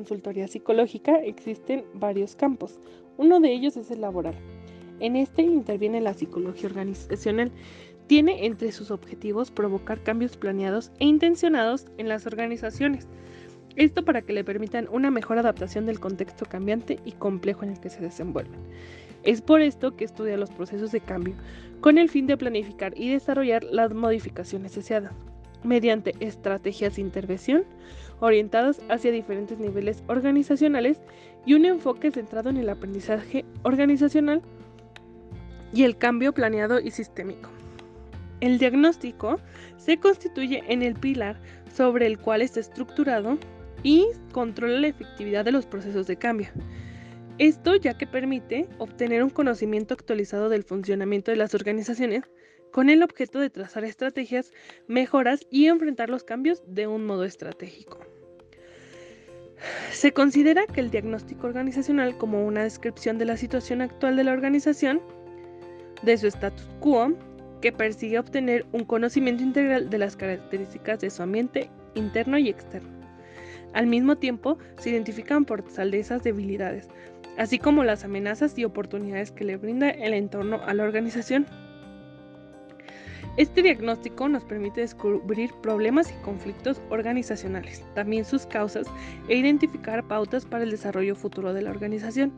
consultoría psicológica existen varios campos. Uno de ellos es el laboral. En este interviene la psicología organizacional. Tiene entre sus objetivos provocar cambios planeados e intencionados en las organizaciones. Esto para que le permitan una mejor adaptación del contexto cambiante y complejo en el que se desenvuelven. Es por esto que estudia los procesos de cambio, con el fin de planificar y desarrollar las modificaciones deseadas, mediante estrategias de intervención orientadas hacia diferentes niveles organizacionales y un enfoque centrado en el aprendizaje organizacional y el cambio planeado y sistémico. El diagnóstico se constituye en el pilar sobre el cual está estructurado y controla la efectividad de los procesos de cambio. Esto ya que permite obtener un conocimiento actualizado del funcionamiento de las organizaciones con el objeto de trazar estrategias, mejoras y enfrentar los cambios de un modo estratégico. Se considera que el diagnóstico organizacional como una descripción de la situación actual de la organización, de su status quo, que persigue obtener un conocimiento integral de las características de su ambiente interno y externo. Al mismo tiempo, se identifican fortalezas, debilidades, así como las amenazas y oportunidades que le brinda el entorno a la organización. Este diagnóstico nos permite descubrir problemas y conflictos organizacionales, también sus causas e identificar pautas para el desarrollo futuro de la organización,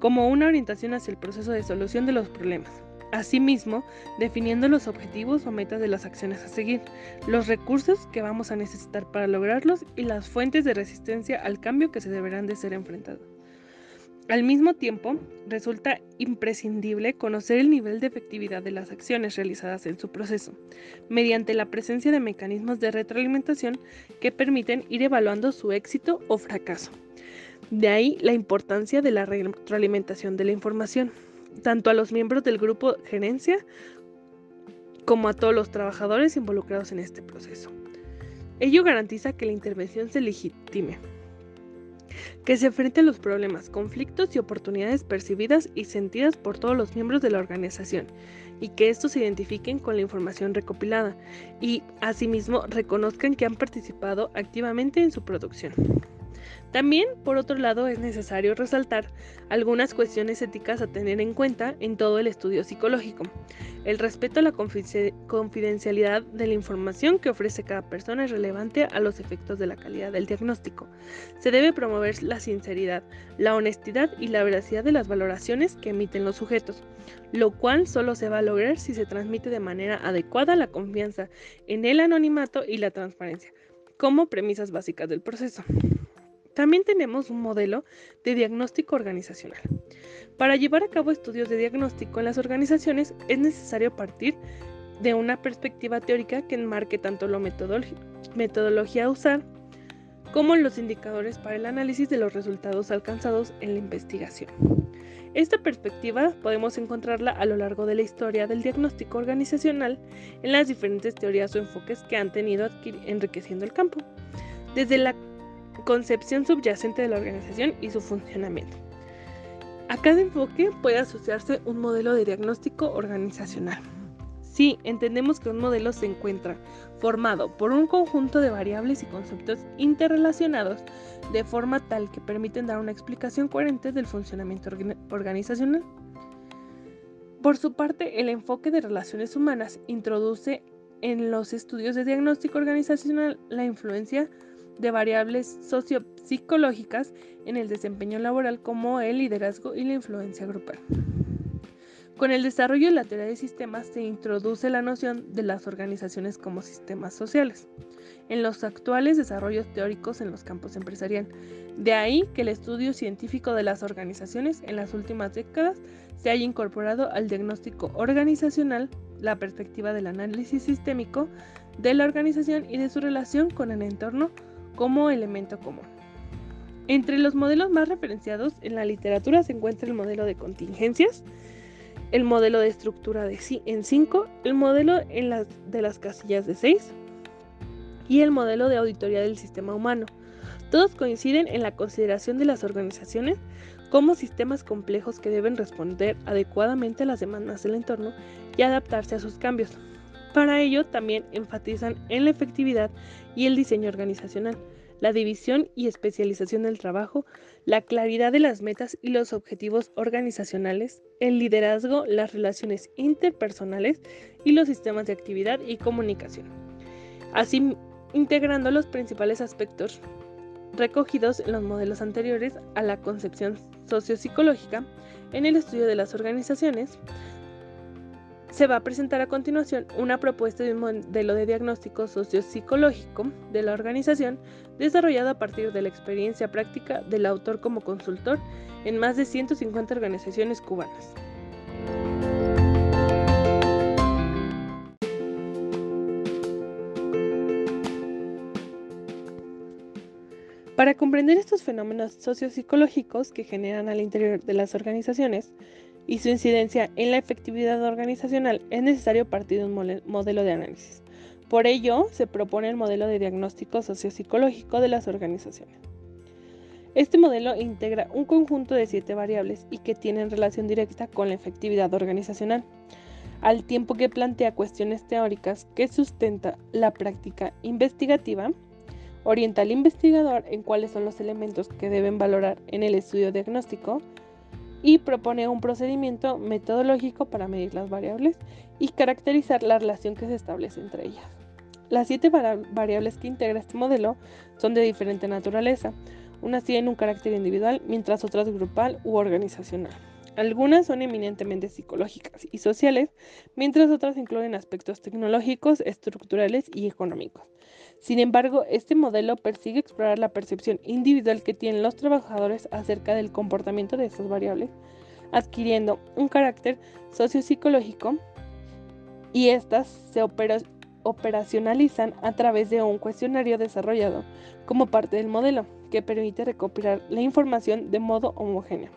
como una orientación hacia el proceso de solución de los problemas. Asimismo, definiendo los objetivos o metas de las acciones a seguir, los recursos que vamos a necesitar para lograrlos y las fuentes de resistencia al cambio que se deberán de ser enfrentados. Al mismo tiempo, resulta imprescindible conocer el nivel de efectividad de las acciones realizadas en su proceso, mediante la presencia de mecanismos de retroalimentación que permiten ir evaluando su éxito o fracaso. De ahí la importancia de la retroalimentación de la información, tanto a los miembros del grupo gerencia como a todos los trabajadores involucrados en este proceso. Ello garantiza que la intervención se legitime que se enfrente a los problemas, conflictos y oportunidades percibidas y sentidas por todos los miembros de la organización y que estos se identifiquen con la información recopilada y asimismo reconozcan que han participado activamente en su producción. También, por otro lado, es necesario resaltar algunas cuestiones éticas a tener en cuenta en todo el estudio psicológico. El respeto a la confidencialidad de la información que ofrece cada persona es relevante a los efectos de la calidad del diagnóstico. Se debe promover la sinceridad, la honestidad y la veracidad de las valoraciones que emiten los sujetos, lo cual solo se va a lograr si se transmite de manera adecuada la confianza en el anonimato y la transparencia como premisas básicas del proceso. También tenemos un modelo de diagnóstico organizacional. Para llevar a cabo estudios de diagnóstico en las organizaciones es necesario partir de una perspectiva teórica que enmarque tanto la metodología a usar como los indicadores para el análisis de los resultados alcanzados en la investigación. Esta perspectiva podemos encontrarla a lo largo de la historia del diagnóstico organizacional en las diferentes teorías o enfoques que han tenido enriqueciendo el campo. Desde la concepción subyacente de la organización y su funcionamiento. A cada enfoque puede asociarse un modelo de diagnóstico organizacional. Si entendemos que un modelo se encuentra formado por un conjunto de variables y conceptos interrelacionados de forma tal que permiten dar una explicación coherente del funcionamiento organizacional. Por su parte, el enfoque de relaciones humanas introduce en los estudios de diagnóstico organizacional la influencia de variables sociopsicológicas en el desempeño laboral como el liderazgo y la influencia grupal. Con el desarrollo de la teoría de sistemas se introduce la noción de las organizaciones como sistemas sociales en los actuales desarrollos teóricos en los campos empresariales. De ahí que el estudio científico de las organizaciones en las últimas décadas se haya incorporado al diagnóstico organizacional la perspectiva del análisis sistémico de la organización y de su relación con el entorno como elemento común. Entre los modelos más referenciados en la literatura se encuentra el modelo de contingencias, el modelo de estructura de en 5, el modelo en las, de las casillas de 6 y el modelo de auditoría del sistema humano. Todos coinciden en la consideración de las organizaciones como sistemas complejos que deben responder adecuadamente a las demandas del entorno y adaptarse a sus cambios. Para ello también enfatizan en la efectividad y el diseño organizacional, la división y especialización del trabajo, la claridad de las metas y los objetivos organizacionales, el liderazgo, las relaciones interpersonales y los sistemas de actividad y comunicación. Así, integrando los principales aspectos recogidos en los modelos anteriores a la concepción sociopsicológica en el estudio de las organizaciones, se va a presentar a continuación una propuesta de un modelo de diagnóstico sociopsicológico de la organización desarrollado a partir de la experiencia práctica del autor como consultor en más de 150 organizaciones cubanas. Para comprender estos fenómenos sociopsicológicos que generan al interior de las organizaciones y su incidencia en la efectividad organizacional, es necesario partir de un modelo de análisis. Por ello, se propone el modelo de diagnóstico sociopsicológico de las organizaciones. Este modelo integra un conjunto de siete variables y que tienen relación directa con la efectividad organizacional, al tiempo que plantea cuestiones teóricas que sustenta la práctica investigativa orienta al investigador en cuáles son los elementos que deben valorar en el estudio diagnóstico y propone un procedimiento metodológico para medir las variables y caracterizar la relación que se establece entre ellas. Las siete variables que integra este modelo son de diferente naturaleza. Unas tienen un carácter individual, mientras otras grupal u organizacional. Algunas son eminentemente psicológicas y sociales, mientras otras incluyen aspectos tecnológicos, estructurales y económicos. Sin embargo, este modelo persigue explorar la percepción individual que tienen los trabajadores acerca del comportamiento de estas variables, adquiriendo un carácter sociopsicológico y estas se operacionalizan a través de un cuestionario desarrollado como parte del modelo, que permite recopilar la información de modo homogéneo.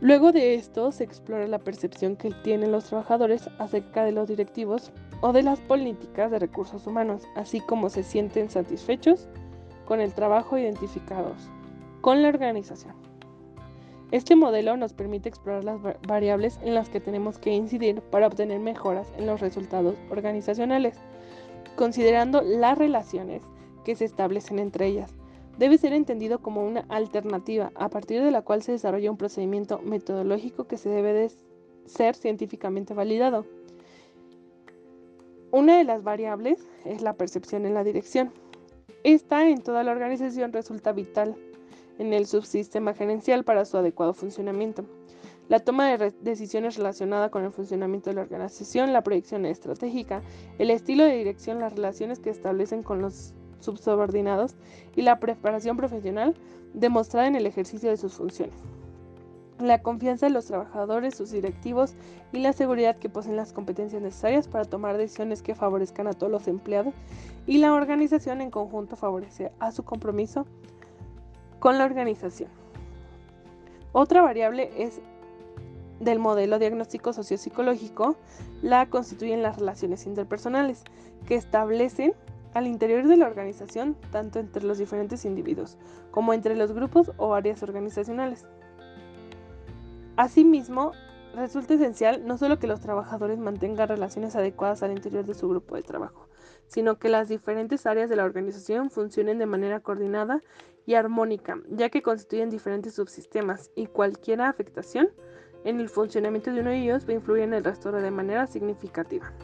Luego de esto se explora la percepción que tienen los trabajadores acerca de los directivos o de las políticas de recursos humanos, así como se sienten satisfechos con el trabajo identificados con la organización. Este modelo nos permite explorar las variables en las que tenemos que incidir para obtener mejoras en los resultados organizacionales, considerando las relaciones que se establecen entre ellas debe ser entendido como una alternativa a partir de la cual se desarrolla un procedimiento metodológico que se debe de ser científicamente validado. Una de las variables es la percepción en la dirección. Esta en toda la organización resulta vital en el subsistema gerencial para su adecuado funcionamiento. La toma de decisiones relacionada con el funcionamiento de la organización, la proyección estratégica, el estilo de dirección, las relaciones que establecen con los subordinados y la preparación profesional demostrada en el ejercicio de sus funciones. La confianza de los trabajadores, sus directivos y la seguridad que poseen las competencias necesarias para tomar decisiones que favorezcan a todos los empleados y la organización en conjunto favorece a su compromiso con la organización. Otra variable es del modelo diagnóstico sociopsicológico la constituyen las relaciones interpersonales, que establecen al interior de la organización, tanto entre los diferentes individuos como entre los grupos o áreas organizacionales. Asimismo, resulta esencial no solo que los trabajadores mantengan relaciones adecuadas al interior de su grupo de trabajo, sino que las diferentes áreas de la organización funcionen de manera coordinada y armónica, ya que constituyen diferentes subsistemas y cualquier afectación en el funcionamiento de uno de ellos va a influir en el resto de manera significativa.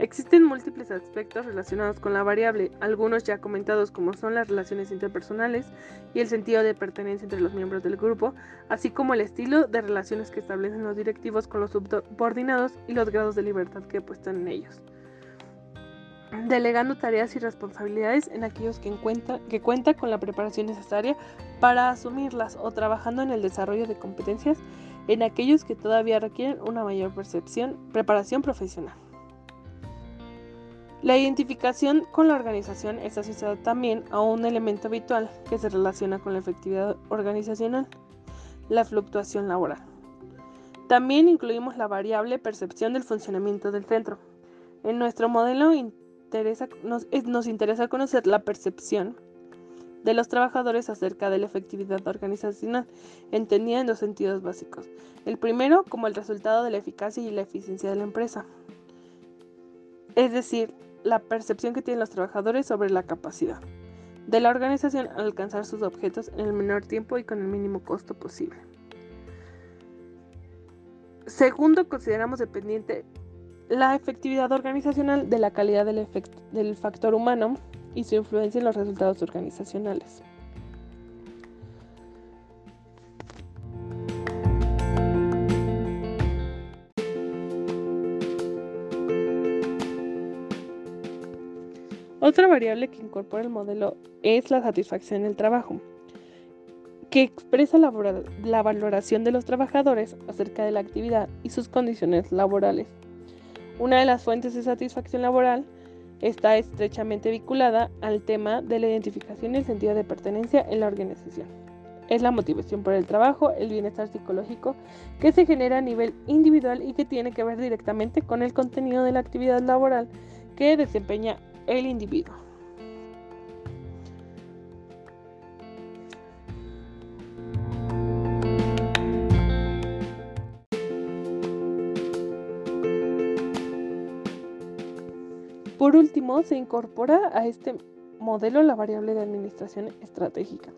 Existen múltiples aspectos relacionados con la variable, algunos ya comentados como son las relaciones interpersonales y el sentido de pertenencia entre los miembros del grupo, así como el estilo de relaciones que establecen los directivos con los subordinados y los grados de libertad que puestan en ellos. Delegando tareas y responsabilidades en aquellos que, que cuentan con la preparación necesaria para asumirlas o trabajando en el desarrollo de competencias en aquellos que todavía requieren una mayor percepción, preparación profesional. La identificación con la organización es asociada también a un elemento habitual que se relaciona con la efectividad organizacional, la fluctuación laboral. También incluimos la variable percepción del funcionamiento del centro. En nuestro modelo nos, interesa conocer la percepción de los trabajadores acerca de la efectividad organizacional, entendida en dos sentidos básicos. El primero como el resultado de la eficacia y la eficiencia de la empresa. Es decir, la percepción que tienen los trabajadores sobre la capacidad de la organización al alcanzar sus objetos en el menor tiempo y con el mínimo costo posible. Segundo, consideramos dependiente la efectividad organizacional de la calidad del, del factor humano y su influencia en los resultados organizacionales. Otra variable que incorpora el modelo es la satisfacción del trabajo, que expresa la, valoración de los trabajadores acerca de la actividad y sus condiciones laborales. Una de las fuentes de satisfacción laboral está estrechamente vinculada al tema de la identificación y el sentido de pertenencia en la organización. Es la motivación por el trabajo, el bienestar psicológico que se genera a nivel individual y que tiene que ver directamente con el contenido de la actividad laboral que desempeña el individuo. Por último, se incorpora a este modelo la variable de administración estratégica,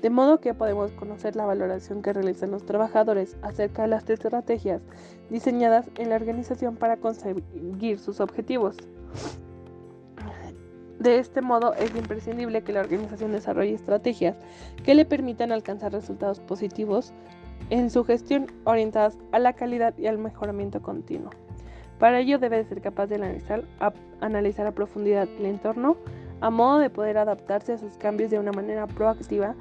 de modo que podemos conocer la valoración que realizan los trabajadores acerca de las estrategias diseñadas en la organización para conseguir sus objetivos. De este modo, es imprescindible que la organización desarrolle estrategias que le permitan alcanzar resultados positivos en su gestión orientadas a la calidad y al mejoramiento continuo. Para ello debe ser capaz de analizar a, profundidad el entorno a modo de poder adaptarse a sus cambios de una manera proactiva,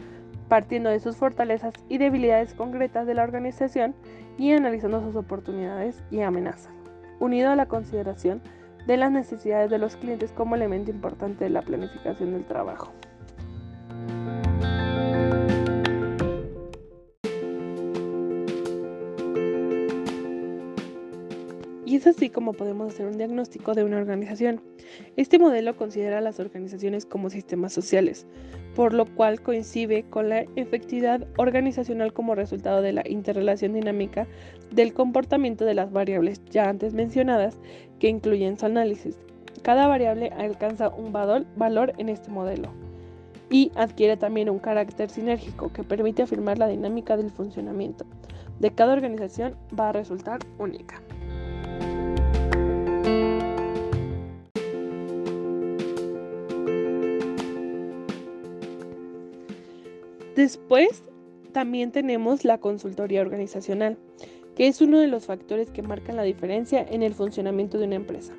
partiendo de sus fortalezas y debilidades concretas de la organización y analizando sus oportunidades y amenazas, unido a la consideración de las necesidades de los clientes como elemento importante de la planificación del trabajo. Es así como podemos hacer un diagnóstico de una organización. Este modelo considera a las organizaciones como sistemas sociales, por lo cual coincide con la efectividad organizacional como resultado de la interrelación dinámica del comportamiento de las variables ya antes mencionadas que incluyen su análisis. Cada variable alcanza un valor en este modelo y adquiere también un carácter sinérgico que permite afirmar la dinámica del funcionamiento de cada organización va a resultar única. Después también tenemos la consultoría organizacional, que es uno de los factores que marcan la diferencia en el funcionamiento de una empresa.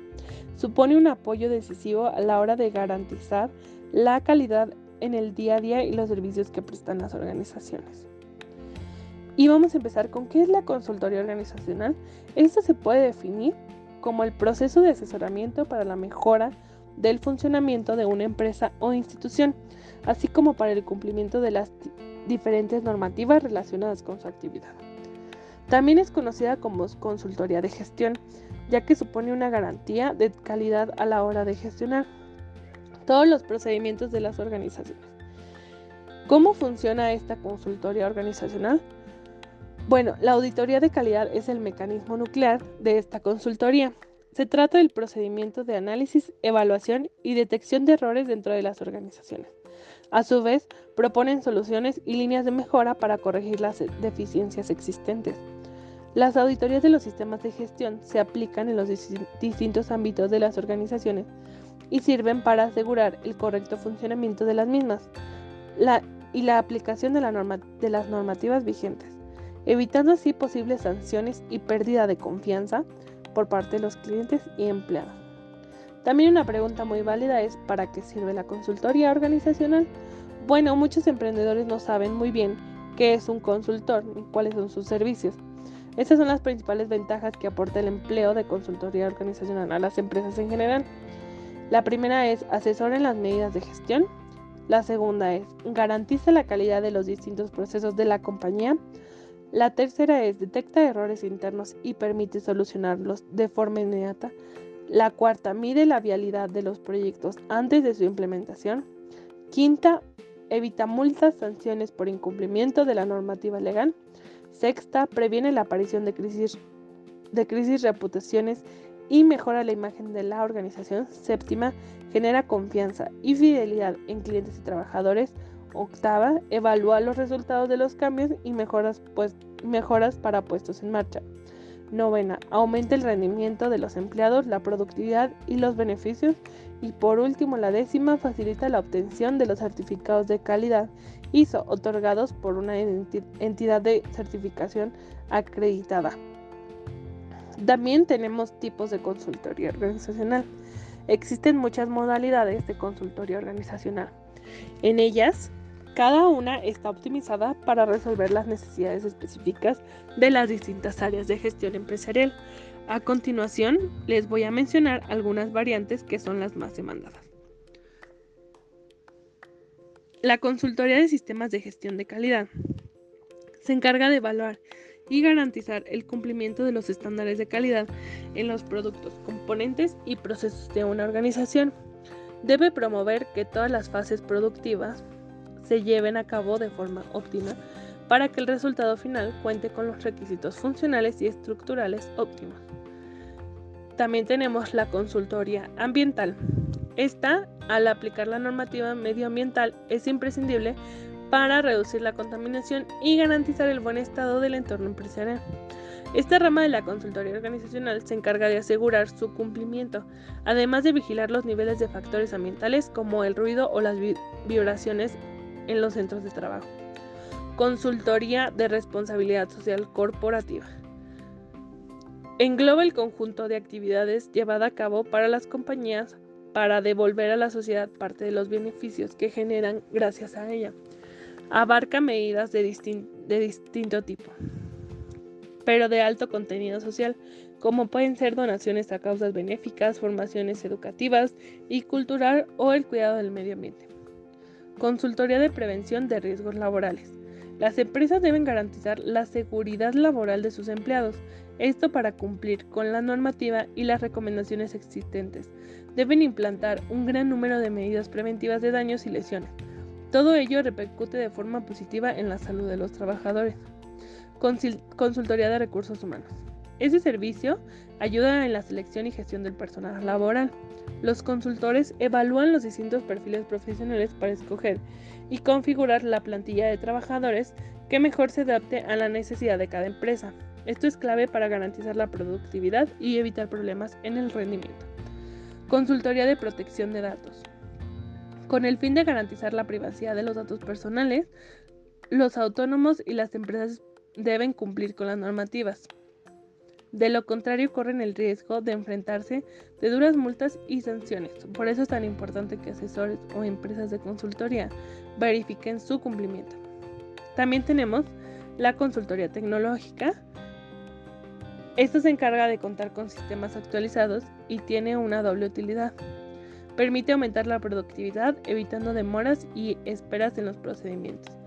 Supone un apoyo decisivo a la hora de garantizar la calidad en el día a día y los servicios que prestan las organizaciones. Y vamos a empezar con qué es la consultoría organizacional. Esto se puede definir como el proceso de asesoramiento para la mejora del funcionamiento de una empresa o institución así como para el cumplimiento de las diferentes normativas relacionadas con su actividad. También es conocida como consultoría de gestión, ya que supone una garantía de calidad a la hora de gestionar todos los procedimientos de las organizaciones. ¿Cómo funciona esta consultoría organizacional? Bueno, la auditoría de calidad es el mecanismo nuclear de esta consultoría. Se trata del procedimiento de análisis, evaluación y detección de errores dentro de las organizaciones. A su vez, proponen soluciones y líneas de mejora para corregir las deficiencias existentes. Las auditorías de los sistemas de gestión se aplican en los distintos ámbitos de las organizaciones y sirven para asegurar el correcto funcionamiento de las mismas y la aplicación de, de las normativas vigentes, evitando así posibles sanciones y pérdida de confianza por parte de los clientes y empleados. También una pregunta muy válida es ¿para qué sirve la consultoría organizacional? Bueno, muchos emprendedores no saben muy bien qué es un consultor y cuáles son sus servicios. Estas son las principales ventajas que aporta el empleo de consultoría organizacional a las empresas en general. La primera es asesor en las medidas de gestión. La segunda es garantiza la calidad de los distintos procesos de la compañía. La tercera es detecta errores internos y permite solucionarlos de forma inmediata. La cuarta, mide la vialidad de los proyectos antes de su implementación. Quinta, evita multas, sanciones por incumplimiento de la normativa legal. Sexta, previene la aparición de crisis, de crisis reputaciones y mejora la imagen de la organización. Séptima, genera confianza y fidelidad en clientes y trabajadores. Octava, evalúa los resultados de los cambios y mejoras, pues, mejoras para puestos en marcha. Novena, aumenta el rendimiento de los empleados, la productividad y los beneficios. Y por último, la décima, facilita la obtención de los certificados de calidad ISO otorgados por una entidad de certificación acreditada. También tenemos tipos de consultoría organizacional. Existen muchas modalidades de consultoría organizacional. En ellas, cada una está optimizada para resolver las necesidades específicas de las distintas áreas de gestión empresarial. A continuación, les voy a mencionar algunas variantes que son las más demandadas. La consultoría de sistemas de gestión de calidad se encarga de evaluar y garantizar el cumplimiento de los estándares de calidad en los productos, componentes y procesos de una organización. Debe promover que todas las fases productivas se lleven a cabo de forma óptima para que el resultado final cuente con los requisitos funcionales y estructurales óptimos. También tenemos la consultoría ambiental. Esta, al aplicar la normativa medioambiental, es imprescindible para reducir la contaminación y garantizar el buen estado del entorno empresarial. Esta rama de la consultoría organizacional se encarga de asegurar su cumplimiento, además de vigilar los niveles de factores ambientales como el ruido o las vibraciones en los centros de trabajo. Consultoría de responsabilidad social corporativa. Engloba el conjunto de actividades llevada a cabo para las compañías para devolver a la sociedad parte de los beneficios que generan gracias a ella abarca medidas de, distinto tipo, pero de alto contenido social, como pueden ser donaciones a causas benéficas, formaciones educativas y cultural o el cuidado del medio ambiente. Consultoría de prevención de riesgos laborales. Las empresas deben garantizar la seguridad laboral de sus empleados, esto para cumplir con la normativa y las recomendaciones existentes. Deben implantar un gran número de medidas preventivas de daños y lesiones todo ello repercute de forma positiva en la salud de los trabajadores. Consultoría de recursos humanos. Este servicio ayuda en la selección y gestión del personal laboral. Los consultores evalúan los distintos perfiles profesionales para escoger y configurar la plantilla de trabajadores que mejor se adapte a la necesidad de cada empresa. Esto es clave para garantizar la productividad y evitar problemas en el rendimiento. Consultoría de protección de datos. Con el fin de garantizar la privacidad de los datos personales, los autónomos y las empresas deben cumplir con las normativas. De lo contrario, corren el riesgo de enfrentarse de duras multas y sanciones. Por eso es tan importante que asesores o empresas de consultoría verifiquen su cumplimiento. También tenemos la consultoría tecnológica. Esto se encarga de contar con sistemas actualizados y tiene una doble utilidad. Permite aumentar la productividad evitando demoras y esperas en los procedimientos.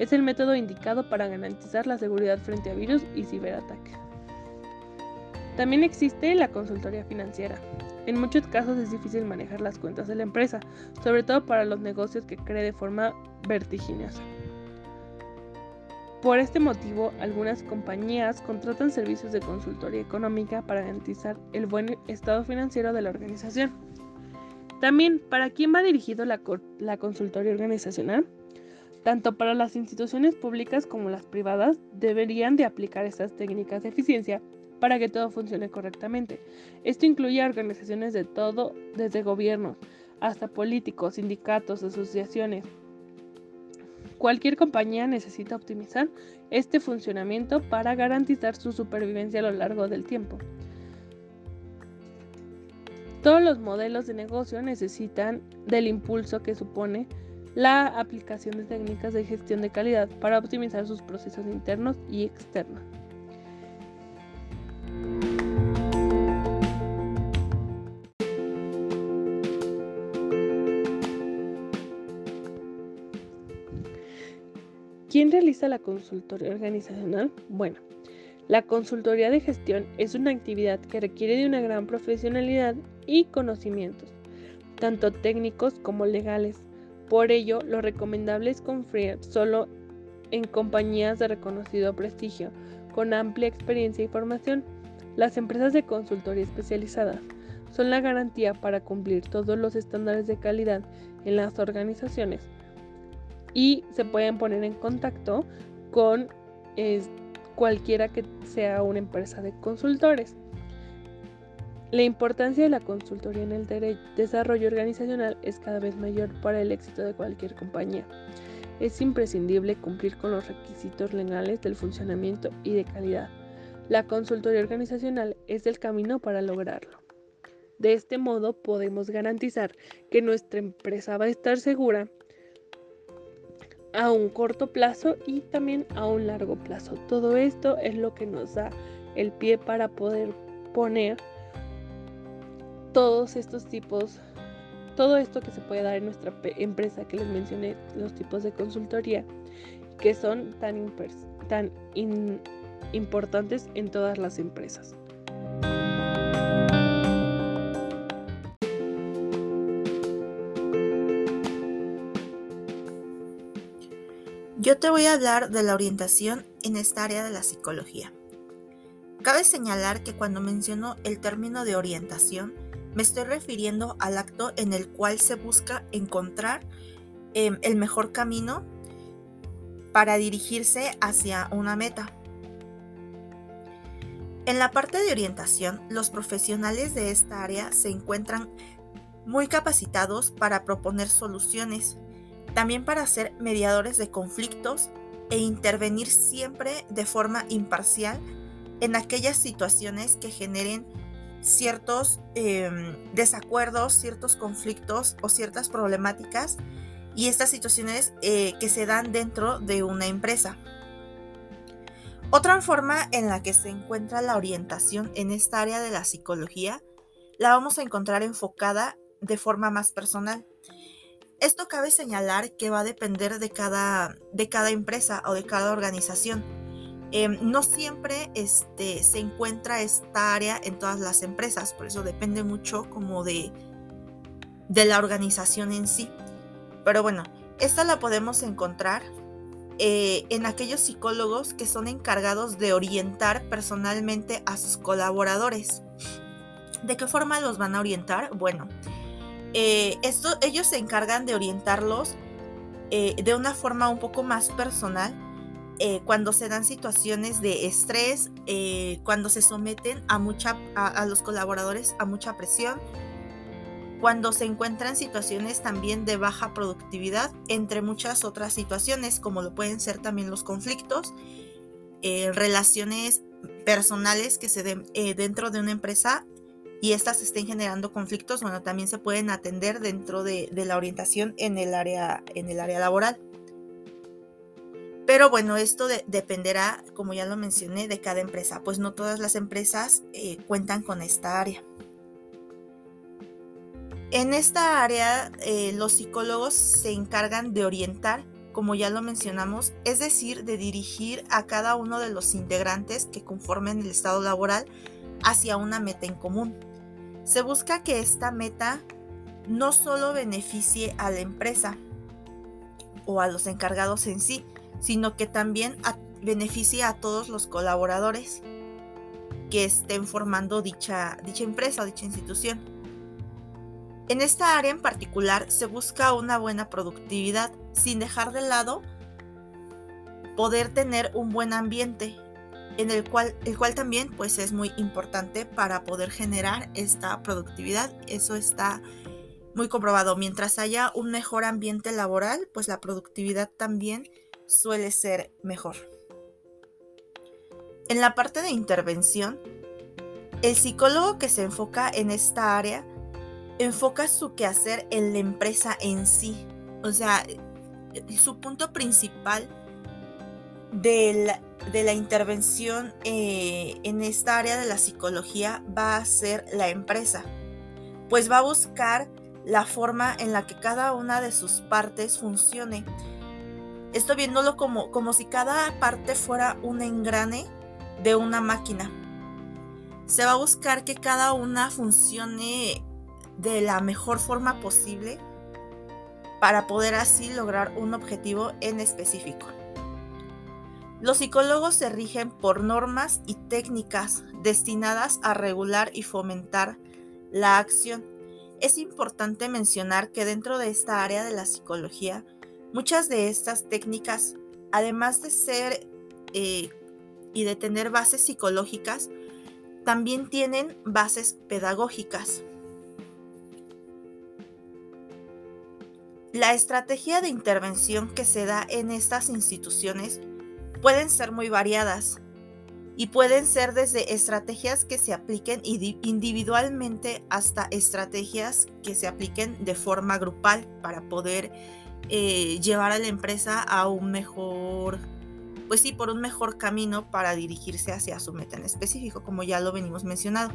Es el método indicado para garantizar la seguridad frente a virus y ciberataques. También existe la consultoría financiera. En muchos casos es difícil manejar las cuentas de la empresa, sobre todo para los negocios que cree de forma vertiginosa. Por este motivo, algunas compañías contratan servicios de consultoría económica para garantizar el buen estado financiero de la organización. También, ¿para quién va dirigido la, consultoría organizacional? Tanto para las instituciones públicas como las privadas deberían de aplicar estas técnicas de eficiencia para que todo funcione correctamente. Esto incluye a organizaciones de todo, desde gobiernos hasta políticos, sindicatos, asociaciones. Cualquier compañía necesita optimizar este funcionamiento para garantizar su supervivencia a lo largo del tiempo. Todos los modelos de negocio necesitan del impulso que supone la aplicación de técnicas de gestión de calidad para optimizar sus procesos internos y externos. ¿Quién realiza la consultoría organizacional? Bueno, la consultoría de gestión es una actividad que requiere de una gran profesionalidad y conocimientos, tanto técnicos como legales. Por ello, lo recomendable es confiar solo en compañías de reconocido prestigio, con amplia experiencia y formación. Las empresas de consultoría especializada son la garantía para cumplir todos los estándares de calidad en las organizaciones y se pueden poner en contacto con cualquiera que sea una empresa de consultores. La importancia de la consultoría en el desarrollo organizacional es cada vez mayor para el éxito de cualquier compañía. Es imprescindible cumplir con los requisitos legales del funcionamiento y de calidad. La consultoría organizacional es el camino para lograrlo. De este modo podemos garantizar que nuestra empresa va a estar segura a un corto plazo y también a un largo plazo. Todo esto es lo que nos da el pie para poder poner todos estos tipos, todo esto que se puede dar en nuestra empresa que les mencioné, los tipos de consultoría que son tan, tan importantes en todas las empresas. Yo te voy a hablar de la orientación en esta área de la psicología. Cabe señalar que cuando menciono el término de orientación, me estoy refiriendo al acto en el cual se busca encontrar em, el mejor camino para dirigirse hacia una meta. En la parte de orientación, los profesionales de esta área se encuentran muy capacitados para proponer soluciones, también para ser mediadores de conflictos e intervenir siempre de forma imparcial en aquellas situaciones que generen ciertos em, desacuerdos, ciertos conflictos o ciertas problemáticas y estas situaciones eh, que se dan dentro de una empresa. Otra forma en la que se encuentra la orientación en esta área de la psicología la vamos a encontrar enfocada de forma más personal. Esto cabe señalar que va a depender de cada, de cada empresa o de cada organización. Em, no siempre este, se encuentra esta área en todas las empresas, por eso depende mucho como de, de la organización en sí. Pero bueno, esta la podemos encontrar eh, en aquellos psicólogos que son encargados de orientar personalmente a sus colaboradores. ¿De qué forma los van a orientar? Bueno, eh, esto, ellos se encargan de orientarlos eh, de una forma un poco más personal eh, cuando se dan situaciones de estrés, cuando se someten a, mucha, a, los colaboradores a mucha presión, cuando se encuentran situaciones también de baja productividad, entre muchas otras situaciones, como lo pueden ser también los conflictos, relaciones personales que se den dentro de una empresa y estas estén generando conflictos, bueno, también se pueden atender dentro de, la orientación en el área, en el área laboral. Pero bueno, esto dependerá, como ya lo mencioné, de cada empresa, pues no todas las empresas eh, cuentan con esta área. En esta área, eh, los psicólogos se encargan de orientar, como ya lo mencionamos, es decir, de dirigir a cada uno de los integrantes que conformen el estado laboral hacia una meta en común. Se busca que esta meta no solo beneficie a la empresa o a los encargados en sí, sino que también beneficie a todos los colaboradores que estén formando dicha, dicha empresa o dicha institución. En esta área en particular se busca una buena productividad sin dejar de lado poder tener un buen ambiente en el cual, el cual también pues es muy importante para poder generar esta productividad. Eso está muy comprobado. Mientras haya un mejor ambiente laboral, pues la productividad también suele ser mejor. En la parte de intervención, el psicólogo que se enfoca en esta área enfoca su quehacer en la empresa en sí. O sea, su punto principal de la intervención eh, en esta área de la psicología va a ser la empresa, pues va a buscar la forma en la que cada una de sus partes funcione. Esto viéndolo como, como si cada parte fuera un engrane de una máquina. Se va a buscar que cada una funcione de la mejor forma posible para poder así lograr un objetivo en específico. Los psicólogos se rigen por normas y técnicas destinadas a regular y fomentar la acción. Es importante mencionar que dentro de esta área de la psicología, muchas de estas técnicas, además de ser eh, y de tener bases psicológicas, también tienen bases pedagógicas. La estrategia de intervención que se da en estas instituciones pueden ser muy variadas y pueden ser desde estrategias que se apliquen individualmente hasta estrategias que se apliquen de forma grupal para poder eh, llevar a la empresa a un mejor, pues sí, por un mejor camino para dirigirse hacia su meta en específico, como ya lo venimos mencionando.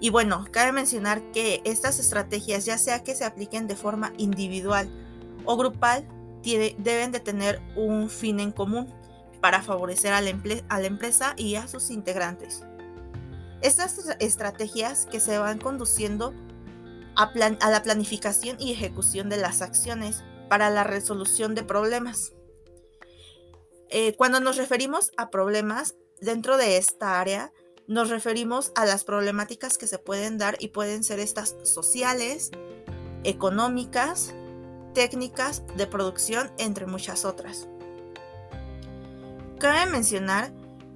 Y bueno, cabe mencionar que estas estrategias, ya sea que se apliquen de forma individual o grupal, deben de tener un fin en común para favorecer a la, empresa y a sus integrantes. Estas estrategias que se van conduciendo a, la planificación y ejecución de las acciones para la resolución de problemas. Eh, cuando nos referimos a problemas dentro de esta área, nos referimos a las problemáticas que se pueden dar y pueden ser estas sociales, económicas, técnicas, de producción, entre muchas otras. Cabe mencionar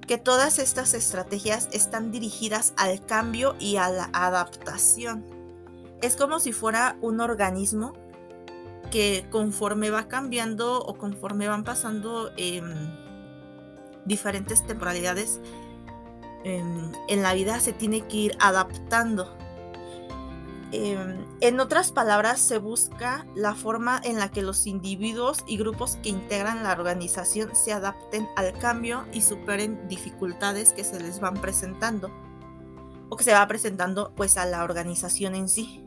que todas estas estrategias están dirigidas al cambio y a la adaptación. Es como si fuera un organismo que conforme va cambiando o conforme van pasando em, diferentes temporalidades, Em, en, la vida se tiene que ir adaptando. Em, en otras palabras, se busca la forma en la que los individuos y grupos que integran la organización se adapten al cambio y superen dificultades que se les van presentando o que se va presentando pues a la organización en sí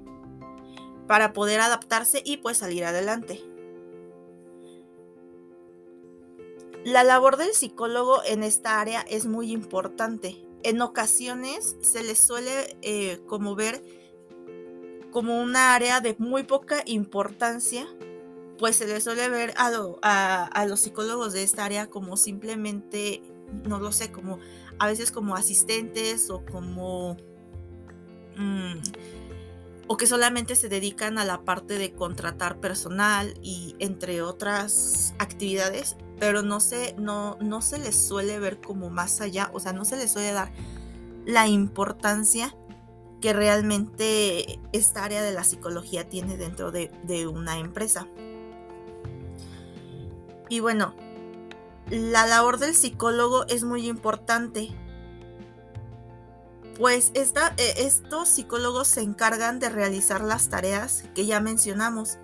para poder adaptarse y pues salir adelante. La labor del psicólogo en esta área es muy importante, en ocasiones se les suele eh, como ver como una área de muy poca importancia, pues se les suele ver a, los psicólogos de esta área como simplemente, no lo sé, como a veces como asistentes o como... Mm, o que solamente se dedican a la parte de contratar personal y entre otras actividades, pero no se, no, no se les suele ver como más allá, o sea, no se les suele dar la importancia que realmente esta área de la psicología tiene dentro de, una empresa. Y bueno, la labor del psicólogo es muy importante pues eh, estos psicólogos se encargan de realizar las tareas que ya mencionamos,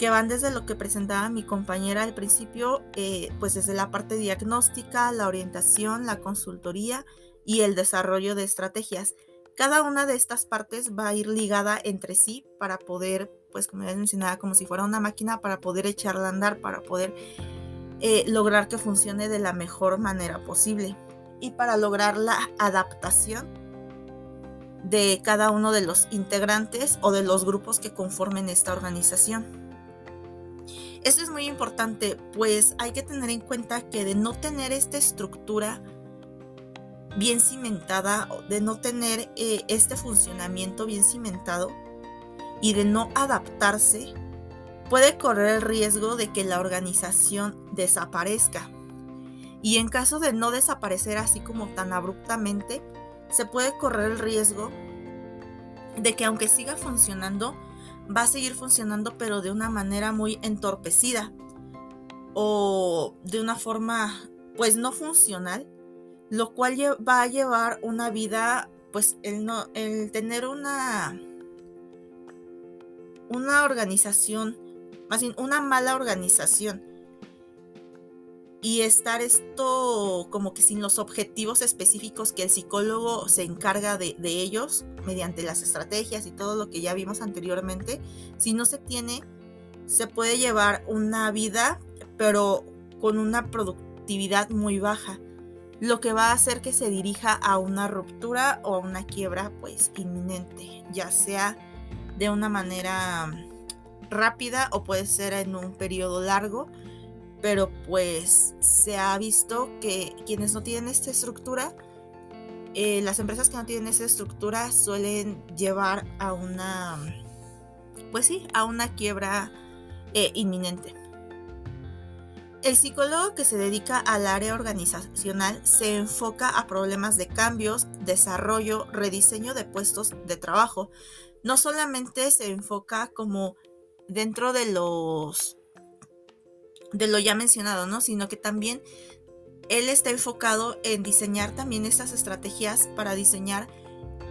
que van desde lo que presentaba mi compañera al principio, eh, pues desde la parte diagnóstica, la orientación, la consultoría y el desarrollo de estrategias. Cada una de estas partes va a ir ligada entre sí para poder, pues como ya mencionaba, como si fuera una máquina, para poder echarla a andar, para poder eh, lograr que funcione de la mejor manera posible. Y para lograr la adaptación de cada uno de los integrantes o de los grupos que conformen esta organización. Esto es muy importante, pues hay que tener en cuenta que de no tener esta estructura bien cimentada, de no tener eh, este funcionamiento bien cimentado y de no adaptarse, puede correr el riesgo de que la organización desaparezca. Y en caso de no desaparecer así como tan abruptamente, se puede correr el riesgo de que aunque siga funcionando, va a seguir funcionando pero de una manera muy entorpecida o de una forma pues no funcional, lo cual va a llevar una vida pues el no el tener una una organización, más bien una mala organización y estar esto como que sin los objetivos específicos que el psicólogo se encarga de, ellos mediante las estrategias y todo lo que ya vimos anteriormente, si no se tiene, se puede llevar una vida pero con una productividad muy baja, lo que va a hacer que se dirija a una ruptura o a una quiebra pues inminente, ya sea de una manera rápida o puede ser en un periodo largo pero pues se ha visto que quienes no tienen esta estructura, eh, las empresas que no tienen esa estructura suelen llevar a una, pues sí, a una quiebra eh, inminente. El psicólogo que se dedica al área organizacional se enfoca a problemas de cambios, desarrollo, rediseño de puestos de trabajo. No solamente se enfoca como dentro de los de lo ya mencionado, ¿no? Sino que también él está enfocado en diseñar también estas estrategias para diseñar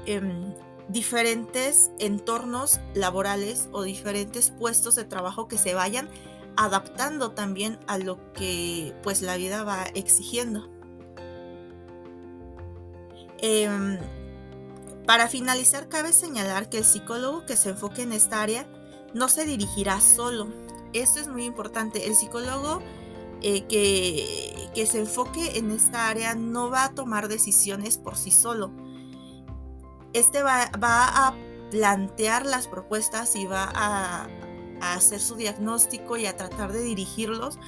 em, diferentes entornos laborales o diferentes puestos de trabajo que se vayan adaptando también a lo que pues la vida va exigiendo. Em, para finalizar, cabe señalar que el psicólogo que se enfoque en esta área no se dirigirá solo. Esto es muy importante. El psicólogo eh, que, que, se enfoque en esta área no va a tomar decisiones por sí solo. Este va, va a plantear las propuestas y va a, a hacer su diagnóstico y a tratar de dirigirlos,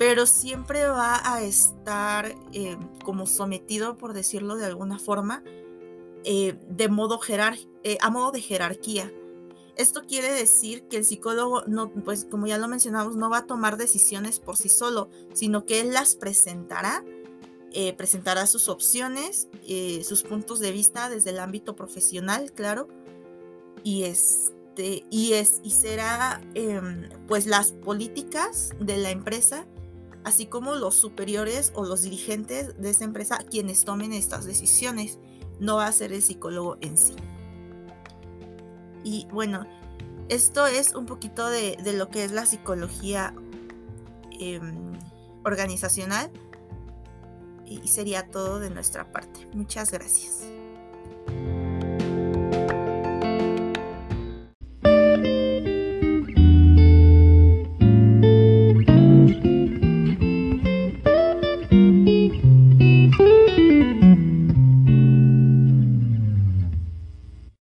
pero siempre va a estar eh, como sometido, por decirlo de alguna forma, eh, de modo eh, a modo de jerarquía. Esto quiere decir que el psicólogo, no, pues como ya lo mencionamos, no va a tomar decisiones por sí solo, sino que él las presentará, presentará sus opciones, sus puntos de vista desde el ámbito profesional, claro, y es, este, y, es, y será em, pues las políticas de la empresa, así como los superiores o los dirigentes de esa empresa quienes tomen estas decisiones. No va a ser el psicólogo en sí. Y bueno, esto es un poquito de, lo que es la psicología em, organizacional y sería todo de nuestra parte. Muchas gracias.